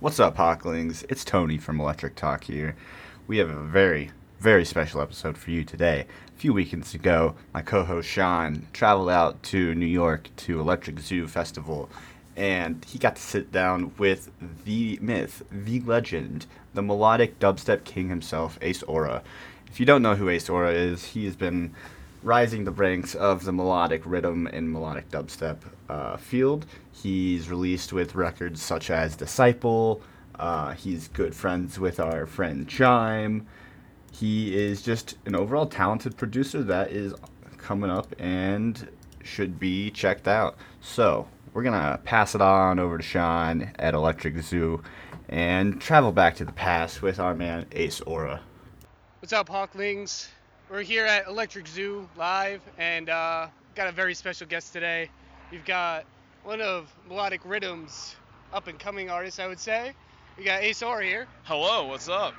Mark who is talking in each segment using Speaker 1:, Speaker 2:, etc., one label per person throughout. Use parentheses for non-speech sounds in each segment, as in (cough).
Speaker 1: What's up, Hawklings? It's Tony from Electric Talk here. We have a very, very special episode for you today. A few weekends ago, my co host Sean traveled out to New York to Electric Zoo Festival, and he got to sit down with the myth, the legend, the melodic dubstep king himself, Ace Aura. If you don't know who Ace Aura is, he has been rising the ranks of the melodic rhythm and melodic dubstep uh, field. He's released with records such as Disciple. Uh, he's good friends with our friend Chime. He is just an overall talented producer that is coming up and should be checked out. So, we're to pass it on over to Sean at Electric Zoo and travel back to the past with our man Ace Aura.
Speaker 2: What's up, Hawklings? We're here at Electric Zoo live, and uh, got a very special guest today. We've got one of Melodic Rhythm's up and coming artists, I would say. We got Ace here.
Speaker 3: Hello, what's up?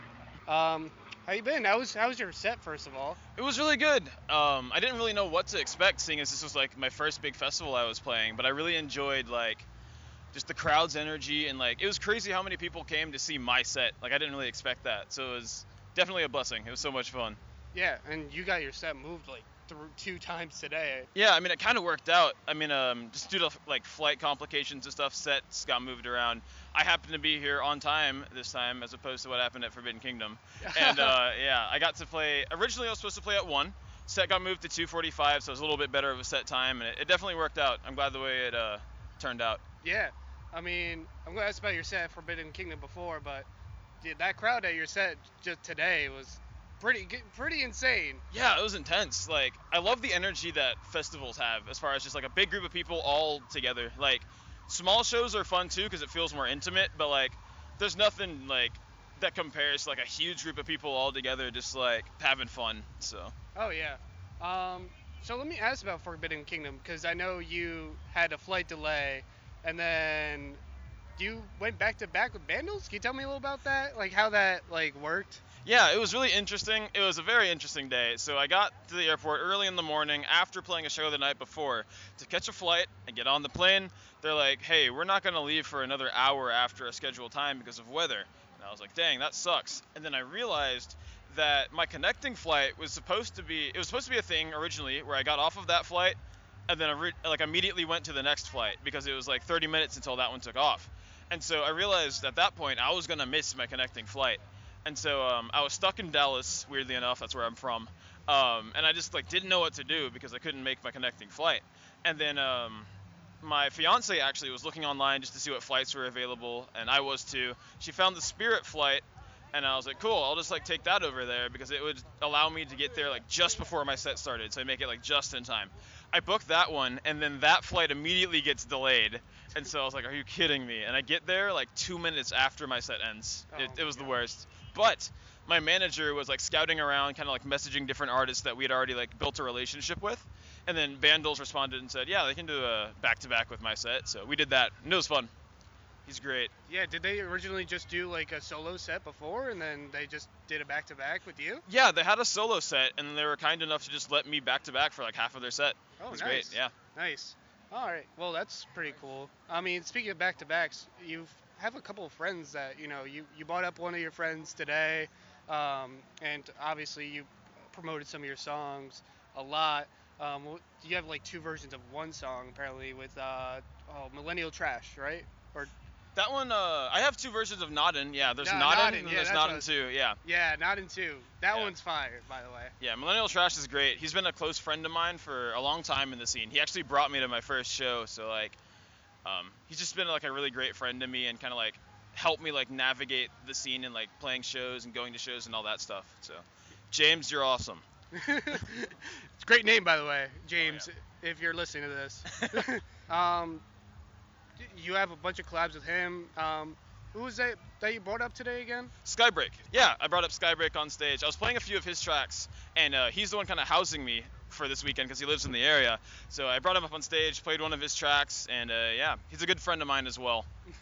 Speaker 2: Um, how you been? How was how was your set, first of all?
Speaker 3: It was really good. Um, I didn't really know what to expect, seeing as this was like my first big festival I was playing, but I really enjoyed like just the crowd's energy and like it was crazy how many people came to see my set. Like I didn't really expect that, so it was definitely a blessing. It was so much fun.
Speaker 2: Yeah, and you got your set moved like through two times today.
Speaker 3: Yeah, I mean it kind of worked out. I mean, um, just due to like flight complications and stuff, sets got moved around. I happened to be here on time this time, as opposed to what happened at Forbidden Kingdom. (laughs) And uh, yeah, I got to play. Originally, I was supposed to play at one. Set got moved to 2:45, so it was a little bit better of a set time, and it, it definitely worked out. I'm glad the way it uh, turned out.
Speaker 2: Yeah, I mean, I'm gonna ask about your set at Forbidden Kingdom before, but dude, that crowd at your set just today was pretty pretty insane.
Speaker 3: Yeah, it was intense. Like I love the energy that festivals have as far as just like a big group of people all together. Like small shows are fun too because it feels more intimate, but like there's nothing like that compares to like a huge group of people all together just like having fun. So.
Speaker 2: Oh yeah. Um, so let me ask about Forbidden Kingdom because I know you had a flight delay, and then you went back to back with Vandals. Can you tell me a little about that? Like how that like worked?
Speaker 3: Yeah, it was really interesting. It was a very interesting day. So I got to the airport early in the morning after playing a show the night before to catch a flight and get on the plane. They're like, "Hey, we're not going to leave for another hour after a scheduled time because of weather." And I was like, "Dang, that sucks." And then I realized that my connecting flight was supposed to be it was supposed to be a thing originally where I got off of that flight and then I re- like immediately went to the next flight because it was like 30 minutes until that one took off. And so I realized at that point I was going to miss my connecting flight and so um, I was stuck in Dallas. Weirdly enough, that's where I'm from. Um, and I just like didn't know what to do because I couldn't make my connecting flight. And then um, my fiance actually was looking online just to see what flights were available, and I was too. She found the Spirit flight, and I was like, cool, I'll just like take that over there because it would allow me to get there like just before my set started, so I make it like just in time. I booked that one, and then that flight immediately gets delayed, and so I was like, are you kidding me? And I get there like two minutes after my set ends.
Speaker 2: Oh,
Speaker 3: it, it was
Speaker 2: God.
Speaker 3: the worst. But my manager was like scouting around, kind of like messaging different artists that we had already like built a relationship with. And then Vandals responded and said, "Yeah, they can do a back-to-back with my set." So we did that, and it was fun. He's great.
Speaker 2: Yeah, did they originally just do like a solo set before, and then they just did a back to back with you?
Speaker 3: Yeah, they had a solo set, and they were kind enough to just let me back-to-back for like half of their set.
Speaker 2: Oh,
Speaker 3: it was
Speaker 2: nice.
Speaker 3: great. Yeah.
Speaker 2: Nice. All right. Well, that's pretty cool. I mean, speaking of back to backs, you have a couple of friends that you know you you brought up one of your friends today, um, and obviously you promoted some of your songs a lot. Um, you have like two versions of one song apparently with uh, oh, Millennial Trash, right? Or
Speaker 3: That one, uh, I have two versions of Noddin. Yeah, there's
Speaker 2: No,
Speaker 3: Noddin, and
Speaker 2: yeah,
Speaker 3: there's
Speaker 2: what was-
Speaker 3: 2. Yeah.
Speaker 2: yeah, in two. That
Speaker 3: Yeah.
Speaker 2: one's fire, by the way.
Speaker 3: Yeah, Millennial Trash is great. He's been a close friend of mine for a long time in the scene. He actually brought me to my first show, so like, um, he's just been like a really great friend to me and kind of like helped me like navigate the scene and like playing shows and going to shows and all that stuff. So, James, you're awesome. (laughs)
Speaker 2: it's a great name, by the way, James. If you're listening to this, (laughs) (laughs) um, you have a bunch of collabs with him. Um, who was that that you brought up today again?
Speaker 3: Skybreak. Yeah, I brought up Skybreak on stage. I was playing a few of his tracks, and uh, he's the one kind of housing me for this weekend because he lives in the area. So I brought him up on stage, played one of his tracks, and uh, yeah, he's a good friend of mine as well. (laughs)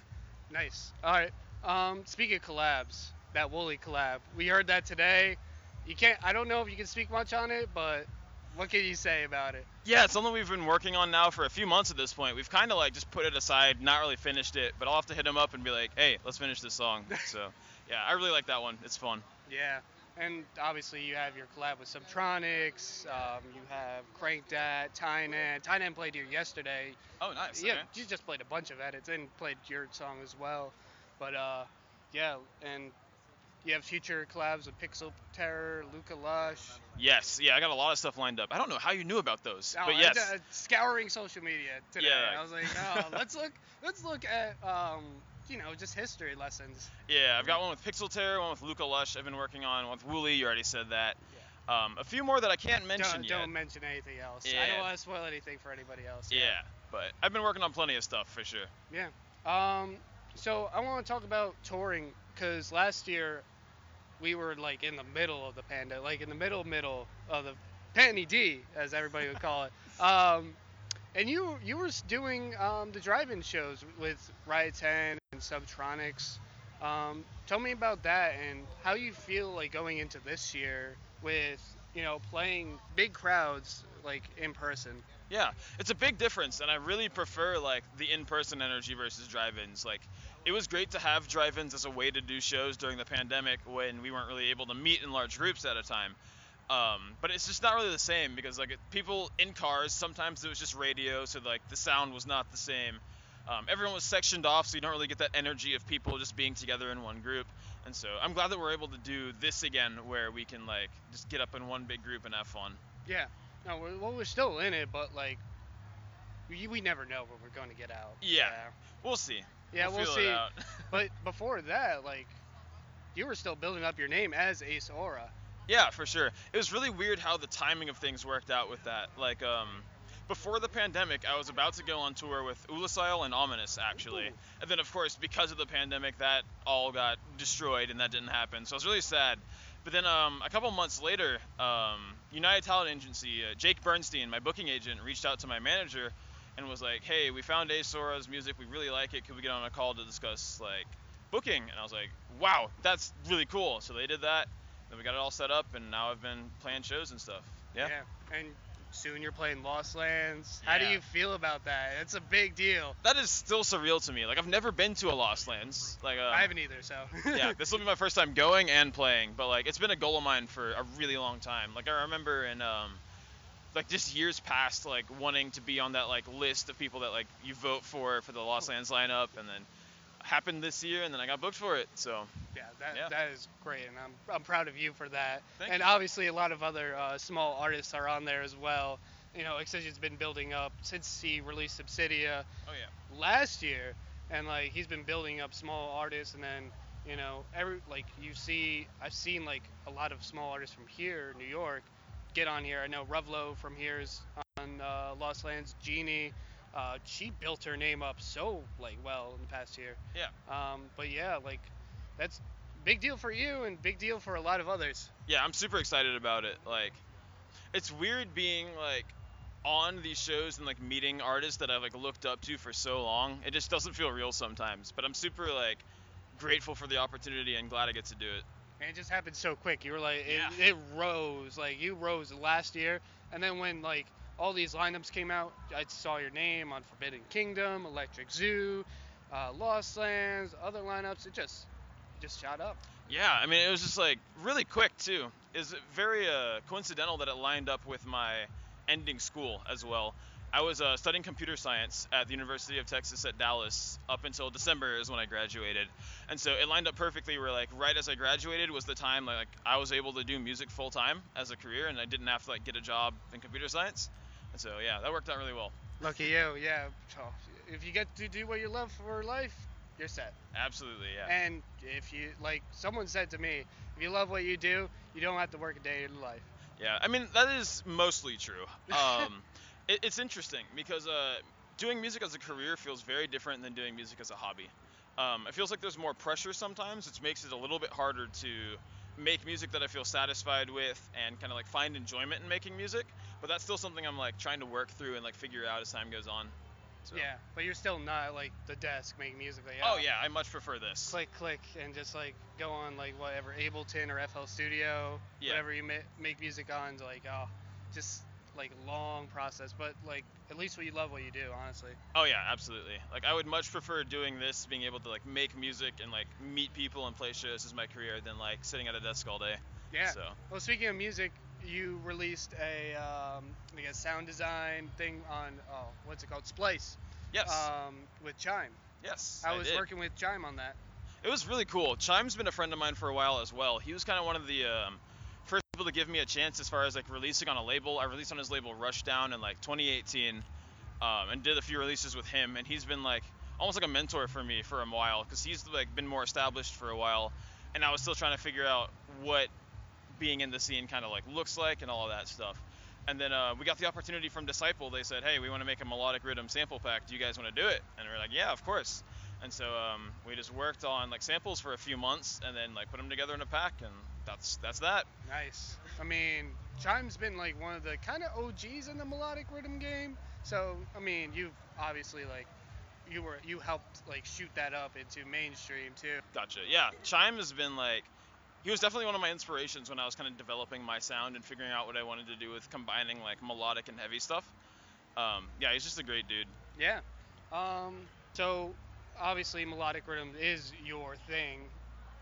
Speaker 2: Nice. All right. Um, speaking of collabs, that Wooli collab, we heard that today. You can't. I don't know if you can speak much on it, but what can you say about it?
Speaker 3: Yeah, it's something we've been working on now for a few months at this point. We've kind of like just put it aside, not really finished it, but I'll have to hit him up and be like, hey, let's finish this song. (laughs) So, yeah, I really like that one. It's fun.
Speaker 2: Yeah, and obviously you have your collab with Subtronics. Um, you have Crankdat, Tynan. Tynan played here yesterday.
Speaker 3: Oh, nice.
Speaker 2: Yeah,
Speaker 3: okay.
Speaker 2: you just played a bunch of edits and played your song as well. But uh, yeah, and you have future collabs with Pixel Terror, Luca Lush.
Speaker 3: Yes, yeah, I got a lot of stuff lined up. I don't know how you knew about those,
Speaker 2: Oh,
Speaker 3: but
Speaker 2: I-
Speaker 3: yes.
Speaker 2: uh, scouring social media today.
Speaker 3: Yeah.
Speaker 2: I was like, oh, let's look, let's look at, um, you know, just history lessons.
Speaker 3: Yeah, I've got one with Pixel Terror, one with Luca Lush. I've been working on one with Wooli. You already said that. Um, a few more that I can't mention
Speaker 2: don't,
Speaker 3: yet.
Speaker 2: don't mention anything else.
Speaker 3: Yeah.
Speaker 2: I don't want to spoil anything for anybody else.
Speaker 3: yeah, yeah, but I've been working on plenty of stuff for sure.
Speaker 2: Yeah. Um, so I want to talk about touring because last year we were like in the middle of the panda, like in the middle middle of the Panty D, as everybody would call it. (laughs) Um, and you you were doing um, the drive-in shows with Riot 10 and Subtronics. Um, tell me about that and how you feel like going into this year with you know playing big crowds like in person.
Speaker 3: Yeah, it's a big difference, and I really prefer like the in-person energy versus drive-ins. Like, it was great to have drive-ins as a way to do shows during the pandemic when we weren't really able to meet in large groups at a time. Um, but it's just not really the same because like people in cars sometimes it was just radio, so like the sound was not the same. Um, everyone was sectioned off, so you don't really get that energy of people just being together in one group. And so I'm glad that we're able to do this again, where we can like just get up in one big group and have fun.
Speaker 2: Yeah. No, we're, well, we're still in it, but like, we, we never know when we're going to get out.
Speaker 3: Yeah. We'll see.
Speaker 2: Yeah, we'll,
Speaker 3: feel
Speaker 2: see. (laughs) (laughs) But before that, like, you were still building up your name as Ace Aura.
Speaker 3: Yeah, for sure. It was really weird how the timing of things worked out with that. Like, um, before the pandemic, I was about to go on tour with Oolacile and Ominous, actually. And then, of course, because of the pandemic, that all got destroyed and that didn't happen. So I was really sad. But then, um, a couple months later, um, United Talent Agency, uh, Jake Bernstein, my booking agent, reached out to my manager and was like, "Hey, we found Ace Aura's music. We really like it. Could we get on a call to discuss like booking?" And I was like, "Wow, that's really cool." So they did that. Then we got it all set up, and now I've been playing shows and stuff. Yeah. Yeah.
Speaker 2: And soon you're playing Lost Lands. How do you feel about that? It's a big deal.
Speaker 3: That is still surreal to me. Like I've never been to a Lost Lands. Like um,
Speaker 2: I haven't either, so. (laughs)
Speaker 3: yeah, this will be my first time going and playing, but like it's been a goal of mine for a really long time. Like I remember in um like just years past like wanting to be on that like list of people that like you vote for for the Lost Lands lineup and then happened this year and then I got booked for it. So
Speaker 2: Yeah, that,
Speaker 3: Yeah.
Speaker 2: that is great, and I'm, I'm proud of you for that.
Speaker 3: Thank
Speaker 2: and
Speaker 3: you.
Speaker 2: obviously, a lot of other uh, small artists are on there as well. You know, Excision's been building up since he released Subsidia
Speaker 3: oh yeah.
Speaker 2: last year, and like he's been building up small artists, and then you know, every like you see, I've seen like a lot of small artists from here, New York, get on here. I know Revlo from here is on uh, Lost Lands. Jeanie, uh, she built her name up so like well in the past year.
Speaker 3: Yeah.
Speaker 2: Um, but yeah, like that's big deal for you and big deal for a lot of others.
Speaker 3: yeah, I'm super excited about it. Like, it's weird being like on these shows and like meeting artists that I've like looked up to for so long. It just doesn't feel real sometimes. But I'm super like grateful for the opportunity and glad I get to do it.
Speaker 2: And it just happened so quick. You were like, it,
Speaker 3: Yeah.
Speaker 2: it rose. Like you rose last year, and then when like all these lineups came out, I saw your name on Forbidden Kingdom, Electric Zoo, uh, Lost Lands, other lineups. It just, it just shot up.
Speaker 3: Yeah, I mean it was just like really quick too. It's very uh, coincidental that it lined up with my ending school as well. I was uh, studying computer science at the University of Texas at Dallas up until December is when I graduated, and so it lined up perfectly. Where like right as I graduated was the time like I was able to do music full time as a career, and I didn't have to like get a job in computer science. So yeah, that worked out really well.
Speaker 2: Lucky you, yeah. If you get to do what you love for life, you're set.
Speaker 3: Absolutely, yeah.
Speaker 2: And if you like, someone said to me, if you love what you do, you don't have to work a day in your life.
Speaker 3: Yeah, I mean that is mostly true. (laughs) Um, it, it's interesting because uh, doing music as a career feels very different than doing music as a hobby. Um, it feels like there's more pressure sometimes, which makes it a little bit harder to make music that I feel satisfied with and kind of like find enjoyment in making music. But that's still something I'm like trying to work through and like figure out as time goes on. So.
Speaker 2: Yeah, but you're still not like the desk making music. Like,
Speaker 3: Oh yeah, I much prefer this.
Speaker 2: Click, click, and just like go on like whatever Ableton or FL Studio,
Speaker 3: Yeah.
Speaker 2: whatever you ma- make music on. Like, oh, just like long process, but like at least what you love what you do, honestly.
Speaker 3: Oh yeah, absolutely. Like I would much prefer doing this, being able to like make music and like meet people and play shows as my career than like sitting at a desk all day.
Speaker 2: Yeah.
Speaker 3: So
Speaker 2: Well, speaking of music, you released a um, like a sound design thing on oh, what's it called? Splice.
Speaker 3: yes,
Speaker 2: Um, with Chime.
Speaker 3: yes.
Speaker 2: I was
Speaker 3: did.
Speaker 2: working with Chime on that.
Speaker 3: It was really cool. Chime's been a friend of mine for a while as well. He was kind of one of the um, first people to give me a chance as far as like releasing on a label. I released on his label Rushdown in like 2018, um, and did a few releases with him. And he's been like almost like a mentor for me for a while because he's like been more established for a while, and I was still trying to figure out what being in the scene kind of like looks like and all of that stuff. And then uh, we got the opportunity from Disciple. They said, "Hey, we want to make a melodic rhythm sample pack. Do you guys want to do it?" And we are like, "Yeah, of course." And so um, we just worked on like samples for a few months, and then like put them together in a pack, and that's that's that.
Speaker 2: Nice. I mean, Chime's been like one of the kind of OGs in the melodic rhythm game. So, I mean, you've obviously like you were you helped like shoot that up into mainstream too.
Speaker 3: Gotcha. Yeah, Chime has been like, he was definitely one of my inspirations when I was kind of developing my sound and figuring out what I wanted to do with combining like melodic and heavy stuff. Um, yeah, he's just a great dude.
Speaker 2: Yeah. Um, so obviously melodic rhythm is your thing,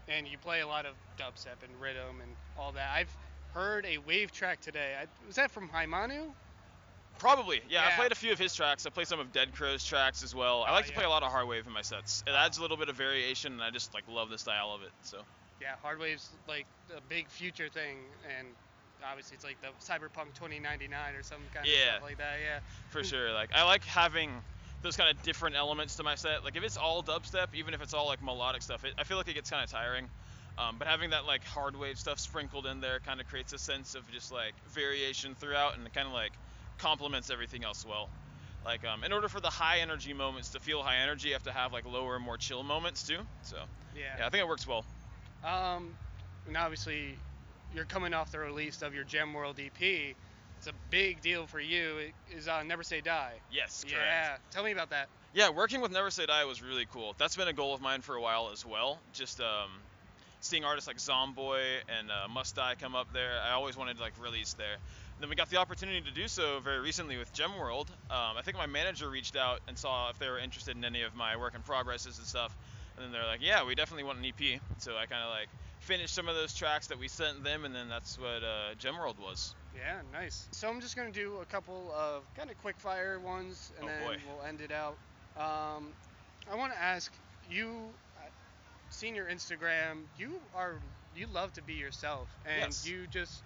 Speaker 2: and you play a lot of dubstep and rhythm and all that. I've heard a wave track today. I, was that from Haimanu?
Speaker 3: Probably. Yeah, I played a few of his tracks. I play some of Dead Crow's tracks as well. I
Speaker 2: Oh,
Speaker 3: like to
Speaker 2: yeah.
Speaker 3: play a lot of hard wave in my sets. It adds a little bit of variation, and I just like love the style of it. So.
Speaker 2: Yeah, hard wave's like a big future thing, and obviously it's like the Cyberpunk 2099 or some kind of stuff like that. Yeah.
Speaker 3: For sure. Like I like having those kind of different elements to my set. Like if it's all dubstep, even if it's all like melodic stuff, it, I feel like it gets kind of tiring. Um, but having that like hard wave stuff sprinkled in there kind of creates a sense of just like variation throughout, and kind of like complements everything else well. Like um, in order for the high energy moments to feel high energy, you have to have like lower, more chill moments too. So
Speaker 2: Yeah.
Speaker 3: yeah, I think it works well.
Speaker 2: Um, and obviously, you're coming off the release of your Gem World EP. It's a big deal for you. It is on Never Say Die.
Speaker 3: Yes, correct.
Speaker 2: Yeah. Tell me about that.
Speaker 3: Yeah, working with Never Say Die was really cool. That's been a goal of mine for a while as well. Just um, seeing artists like Zomboy and uh, Must Die come up there. I always wanted to like release there. And then we got the opportunity to do so very recently with Gem World. Um, I think my manager reached out and saw if they were interested in any of my work in progresses and stuff. And then they're like, yeah, we definitely want an EP. So I kind of like finished some of those tracks that we sent them, and then that's what uh, Gem World was.
Speaker 2: Yeah, nice. So I'm just gonna do a couple of kind of quick fire ones, and
Speaker 3: Oh,
Speaker 2: then
Speaker 3: boy.
Speaker 2: we'll end it out. Um, I want to ask you. I've Seen your Instagram. You are you love to be yourself, and
Speaker 3: Yes.
Speaker 2: you just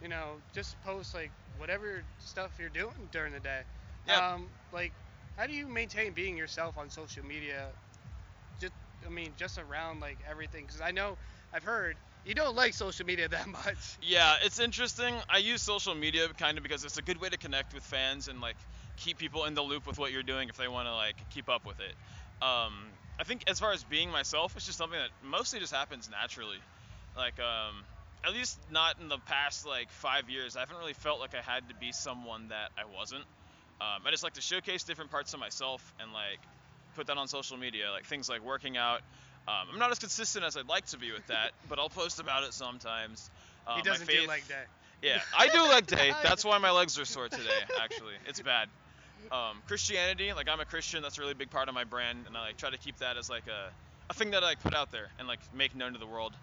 Speaker 2: you know just post like whatever stuff you're doing during the day.
Speaker 3: Yeah.
Speaker 2: Um, like, how do you maintain being yourself on social media? Just I mean, just around like everything, because I know I've heard you don't like social media (laughs) that much.
Speaker 3: Yeah, it's interesting. I use social media kind of because it's a good way to connect with fans and like keep people in the loop with what you're doing if they want to like keep up with it. Um, I think as far as being myself, it's just something that mostly just happens naturally. Like, um, at least not in the past like five years. I haven't really felt like I had to be someone that I wasn't. Um, I just like to showcase different parts of myself and like put that on social media, like things like working out. Um, I'm not as consistent as I'd like to be with that, (laughs) but I'll post about it sometimes. Uh,
Speaker 2: he doesn't do leg day.
Speaker 3: yeah, I do leg day. (laughs) That's why my legs are sore today. Actually, it's bad. Um, Christianity, like I'm a Christian, that's a really big part of my brand, and I like try to keep that as like a, a thing that I like put out there and like make known to the world.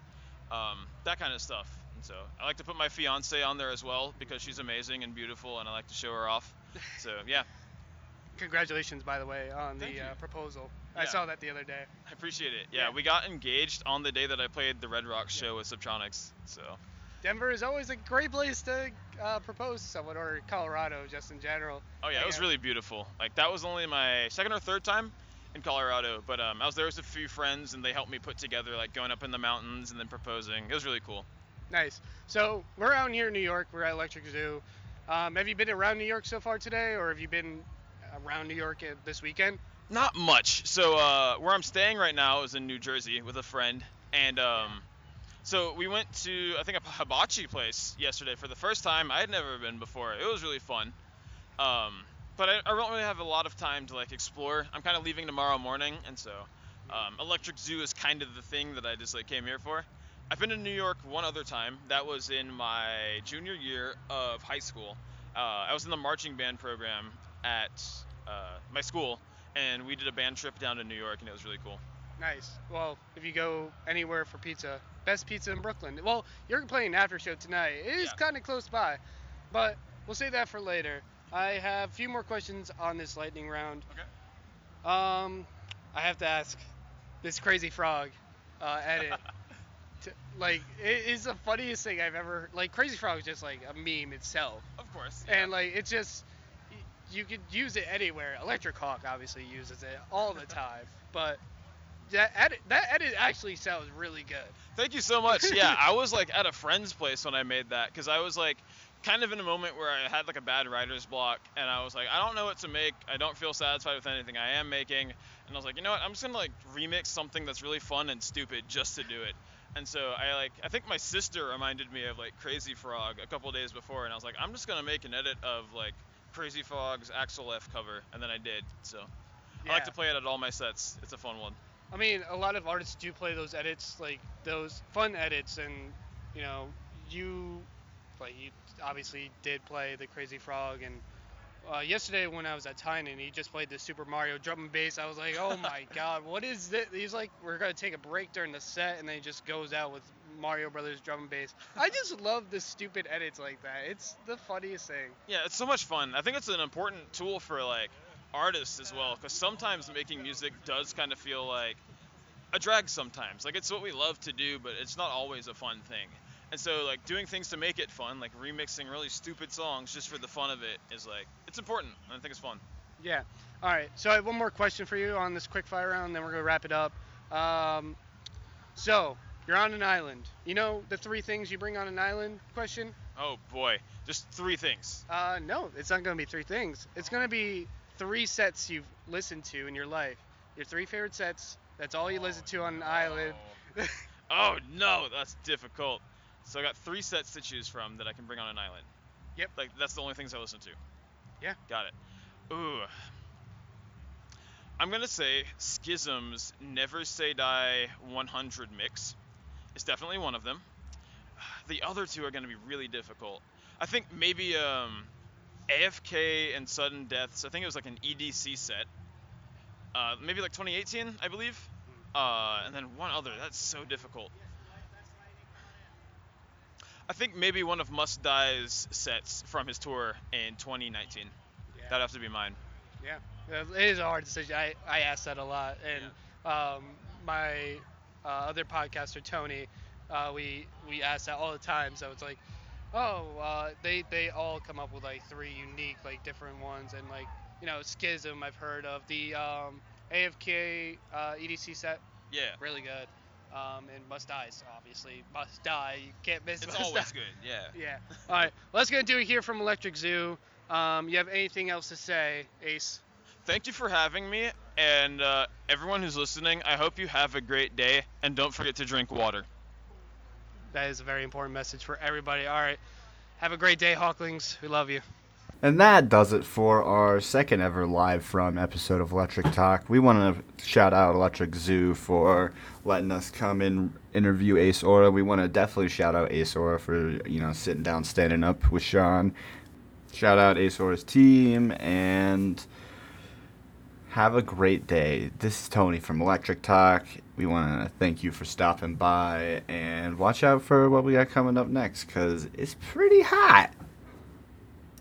Speaker 3: Um, that kind of stuff. And so I like to put my fiance on there as well because she's amazing and beautiful, and I like to show her off. So yeah,
Speaker 2: Congratulations, by the way, on the
Speaker 3: Thank you.
Speaker 2: uh, proposal. I saw that the other day.
Speaker 3: I appreciate it. Yeah,
Speaker 2: Yeah.
Speaker 3: we got engaged on the day that I played the Red Rocks show with Subtronics. So
Speaker 2: Denver is always a great place to uh, propose to someone, or Colorado, just in general.
Speaker 3: Oh yeah, it was really beautiful. Like that was only my second or third time in Colorado, but um, I was there with a few friends and they helped me put together like going up in the mountains and then proposing. It was really cool.
Speaker 2: Nice. So we're out here in New York. We're at Electric Zoo. Um, have you been around New York so far today, or have you been around New York uh, this weekend?
Speaker 3: Not much. So uh, where I'm staying right now is in New Jersey with a friend, and um, so we went to I think a hibachi place yesterday for the first time. I had never been before. It was really fun. Um, but I, I don't really have a lot of time to like explore. I'm kind of leaving tomorrow morning, and so um, Electric Zoo is kind of the thing that I just like came here for. I've been to New York one other time. That was in my junior year of high school, Uh, I was in the marching band program at uh, my school, and we did a band trip down to New York, and it was really cool.
Speaker 2: Nice. Well, if you go anywhere for pizza, best pizza in Brooklyn. Well, you're playing after show tonight. It is
Speaker 3: Yeah.
Speaker 2: kind of close by, but we'll save that for later. I have a few more questions on this lightning round.
Speaker 3: Okay.
Speaker 2: Um, I have to ask this crazy frog uh, edit. (laughs) to, like, it is the funniest thing I've ever. Like, Crazy Frog is just like a meme itself,
Speaker 3: Of course.
Speaker 2: and like it's just you could use it anywhere. Electric Hawk obviously uses it all the time, but that edit that edit actually sounds really good.
Speaker 3: Thank you so much. (laughs) Yeah, I was like at a friend's place when I made that because I was like kind of in a moment where I had like a bad writer's block and I was like, I don't know what to make. I don't feel satisfied with anything I am making. And I was like, you know what? I'm just gonna like remix something that's really fun and stupid just to do it. And so I like I think my sister reminded me of like Crazy Frog a couple days before, and I was like, I'm just gonna make an edit of like Crazy Frog's Axel F cover, and then I did. So I like to play it at all my sets. It's a fun one.
Speaker 2: I mean, a lot of artists do play those edits, like those fun edits, and you know, you like you obviously did play the Crazy Frog, and uh, yesterday when I was at Tynan, he just played the Super Mario drum and bass. I was like, oh my (laughs) god, what is this? He's like, we're gonna take a break during the set, and then he just goes out with Mario Brothers drum and bass. I just love the stupid edits like that. It's the funniest thing.
Speaker 3: Yeah, it's so much fun. I think it's an important tool for like artists as well, because sometimes making music does kind of feel like a drag sometimes. Like it's what we love to do, but it's not always a fun thing. And so like doing things to make it fun, like remixing really stupid songs just for the fun of it, is like it's important. And I think it's fun.
Speaker 2: Yeah. All right. So I have one more question for you on this quick fire round, then we're gonna wrap it up. Um, so you're on an island. You know the three things you bring on an island? Question.
Speaker 3: Oh boy, just three things.
Speaker 2: Uh, no, it's not gonna be three things. It's gonna be three sets you've listened to in your life. Your three favorite sets. That's all you listen to on an island. (laughs)
Speaker 3: Oh no, that's difficult. So I got three sets to choose from that I can bring on an island.
Speaker 2: Yep.
Speaker 3: Like that's the only things I listen to.
Speaker 2: Yeah.
Speaker 3: Got it. Ooh. I'm gonna say Skism's Never Say Die 100 mix is definitely one of them. The other two are gonna be really difficult. I think maybe um, AFK and Sudden Deaths. I think it was like an EDC set. Uh, maybe like 2018, I believe. Uh, and then one other. That's so difficult. I think maybe one of Must Die's sets from his tour in 2019.
Speaker 2: Yeah.
Speaker 3: That'd have to be mine.
Speaker 2: Yeah, it is a hard decision. I, I ask that a lot, and um, my uh, other podcaster Tony, uh, we we ask that all the time. So it's like, oh, uh, they they all come up with like three unique, like different ones, and like you know, Skism I've heard of the um, AFK uh, EDC set,
Speaker 3: Yeah.
Speaker 2: really good, um, and Must Dies obviously Must Die. You can't miss.
Speaker 3: It.
Speaker 2: It's
Speaker 3: always
Speaker 2: Die.
Speaker 3: good. Yeah. (laughs)
Speaker 2: Yeah. All right. Well, that's gonna do it here from Electric Zoo. Um, you have anything else to say, Ace?
Speaker 3: Thank you for having me, and uh, everyone who's listening. I hope you have a great day, and don't forget to drink water.
Speaker 2: That is a very important message for everybody. All right. Have a great day, Hawklings. We love you.
Speaker 1: And that does it for our second ever live from episode of Electric Talk. We want to shout out Electric Zoo for letting us come and interview Ace Aura. We want to definitely shout out Ace Aura for you know sitting down, standing up with Sean. Shout out Ace Aura's team and have a great day. This is Tony from Electric Talk. We want to thank you for stopping by and watch out for what we got coming up next because it's pretty hot.